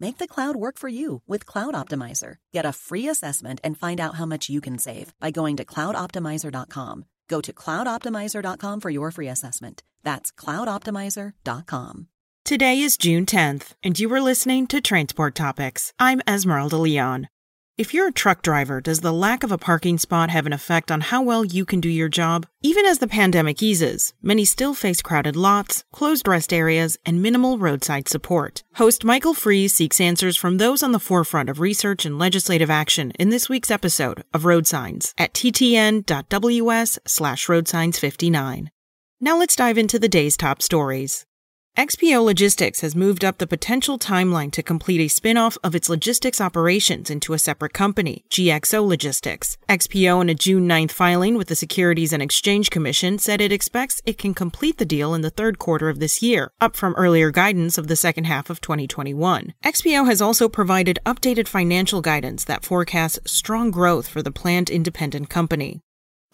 Make the cloud work for you with Cloud Optimizer. Get a free assessment and find out how much you can save by going to cloudoptimizer.com. Go to cloudoptimizer.com for your free assessment. That's cloudoptimizer.com. Today is June 10th, and you are listening to Transport Topics. I'm Esmeralda Leon. If you're a truck driver, does the lack of a parking spot have an effect on how well you can do your job? Even as the pandemic eases, many still face crowded lots, closed rest areas, and minimal roadside support. Host Michael Freeze seeks answers from those on the forefront of research and legislative action in this week's episode of Road Signs at ttn.ws slash roadsigns59. Now let's dive into the day's top stories. XPO Logistics has moved up the potential timeline to complete a spin-off of its logistics operations into a separate company, GXO Logistics. XPO in a June 9th filing with the Securities and Exchange Commission said it expects it can complete the deal in the third quarter of this year, up from earlier guidance of the second half of 2021. XPO has also provided updated financial guidance that forecasts strong growth for the planned independent company.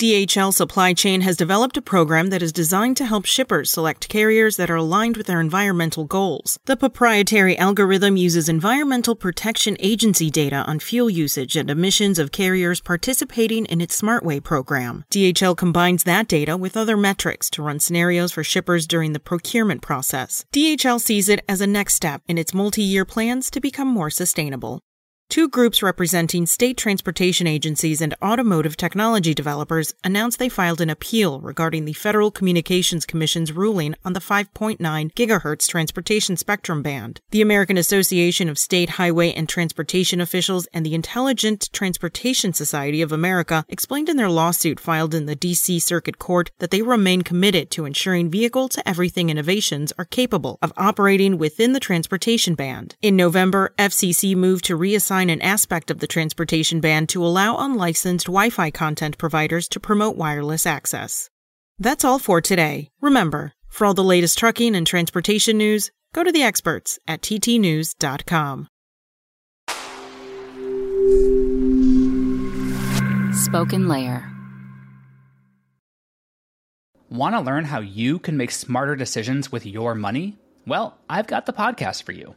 DHL Supply Chain has developed a program that is designed to help shippers select carriers that are aligned with their environmental goals. The proprietary algorithm uses Environmental Protection Agency data on fuel usage and emissions of carriers participating in its SmartWay program. DHL combines that data with other metrics to run scenarios for shippers during the procurement process. DHL sees it as a next step in its multi-year plans to become more sustainable. Two groups representing state transportation agencies and automotive technology developers announced they filed an appeal regarding the Federal Communications Commission's ruling on the 5.9 gigahertz transportation spectrum band. The American Association of State Highway and Transportation Officials and the Intelligent Transportation Society of America explained in their lawsuit filed in the DC Circuit Court that they remain committed to ensuring vehicle to everything innovations are capable of operating within the transportation band. In November, FCC moved to reassign an aspect of the transportation band to allow unlicensed Wi Fi content providers to promote wireless access. That's all for today. Remember, for all the latest trucking and transportation news, go to the experts at ttnews.com. Spoken Layer. Want to learn how you can make smarter decisions with your money? Well, I've got the podcast for you.